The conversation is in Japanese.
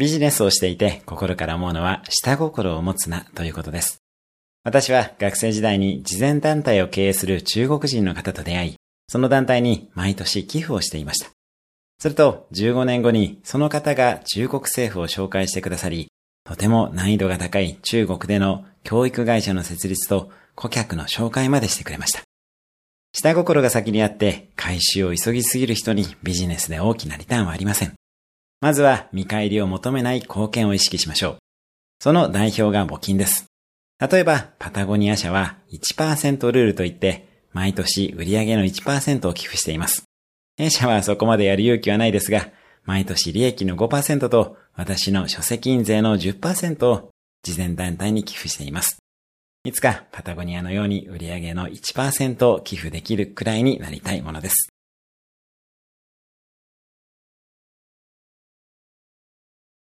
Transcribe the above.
ビジネスをしていて心から思うのは下心を持つなということです。私は学生時代に慈善団体を経営する中国人の方と出会い、その団体に毎年寄付をしていました。すると15年後にその方が中国政府を紹介してくださり、とても難易度が高い中国での教育会社の設立と顧客の紹介までしてくれました。下心が先にあって回収を急ぎすぎる人にビジネスで大きなリターンはありません。まずは見返りを求めない貢献を意識しましょう。その代表が募金です。例えば、パタゴニア社は1%ルールといって、毎年売上の1%を寄付しています。弊社はそこまでやる勇気はないですが、毎年利益の5%と私の書籍印税の10%を慈善団体に寄付しています。いつかパタゴニアのように売上の1%を寄付できるくらいになりたいものです。